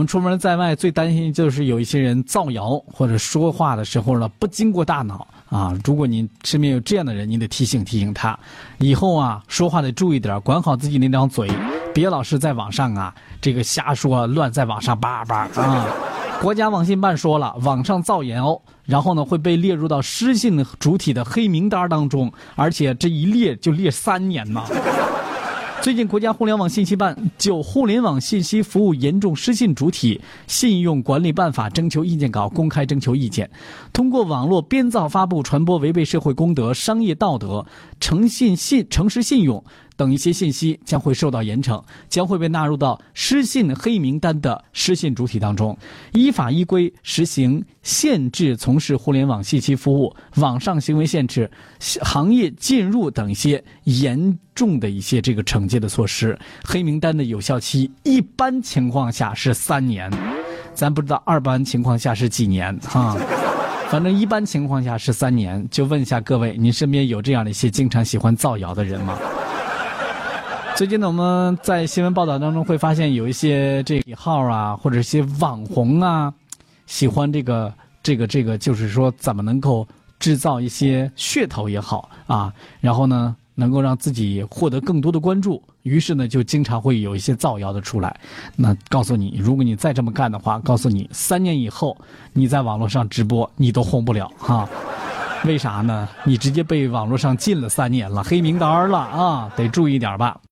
我们出门在外最担心就是有一些人造谣或者说话的时候呢不经过大脑啊。如果您身边有这样的人，你得提醒提醒他，以后啊说话得注意点，管好自己那张嘴，别老是在网上啊这个瞎说乱在网上叭叭啊。国家网信办说了，网上造谣，然后呢会被列入到失信主体的黑名单当中，而且这一列就列三年呢。最近，国家互联网信息办就《互联网信息服务严重失信主体信用管理办法》征求意见稿公开征求意见。通过网络编造、发布、传播违背社会公德、商业道德、诚信信、诚实信用等一些信息，将会受到严惩，将会被纳入到失信黑名单的失信主体当中，依法依规实行限制从事互联网信息服务、网上行为限制、行业禁入等一些严重的一些这个惩戒的措施。黑名单的有效期一般情况下是三年，咱不知道二般情况下是几年哈。反正一般情况下是三年，就问一下各位，您身边有这样的一些经常喜欢造谣的人吗？最近呢，我们在新闻报道当中会发现有一些这个号啊，或者一些网红啊，喜欢这个这个这个，就是说怎么能够制造一些噱头也好啊，然后呢，能够让自己获得更多的关注，于是呢，就经常会有一些造谣的出来。那告诉你，如果你再这么干的话，告诉你，三年以后你在网络上直播，你都红不了哈。为啥呢？你直接被网络上禁了三年了，黑名单了啊，得注意点吧。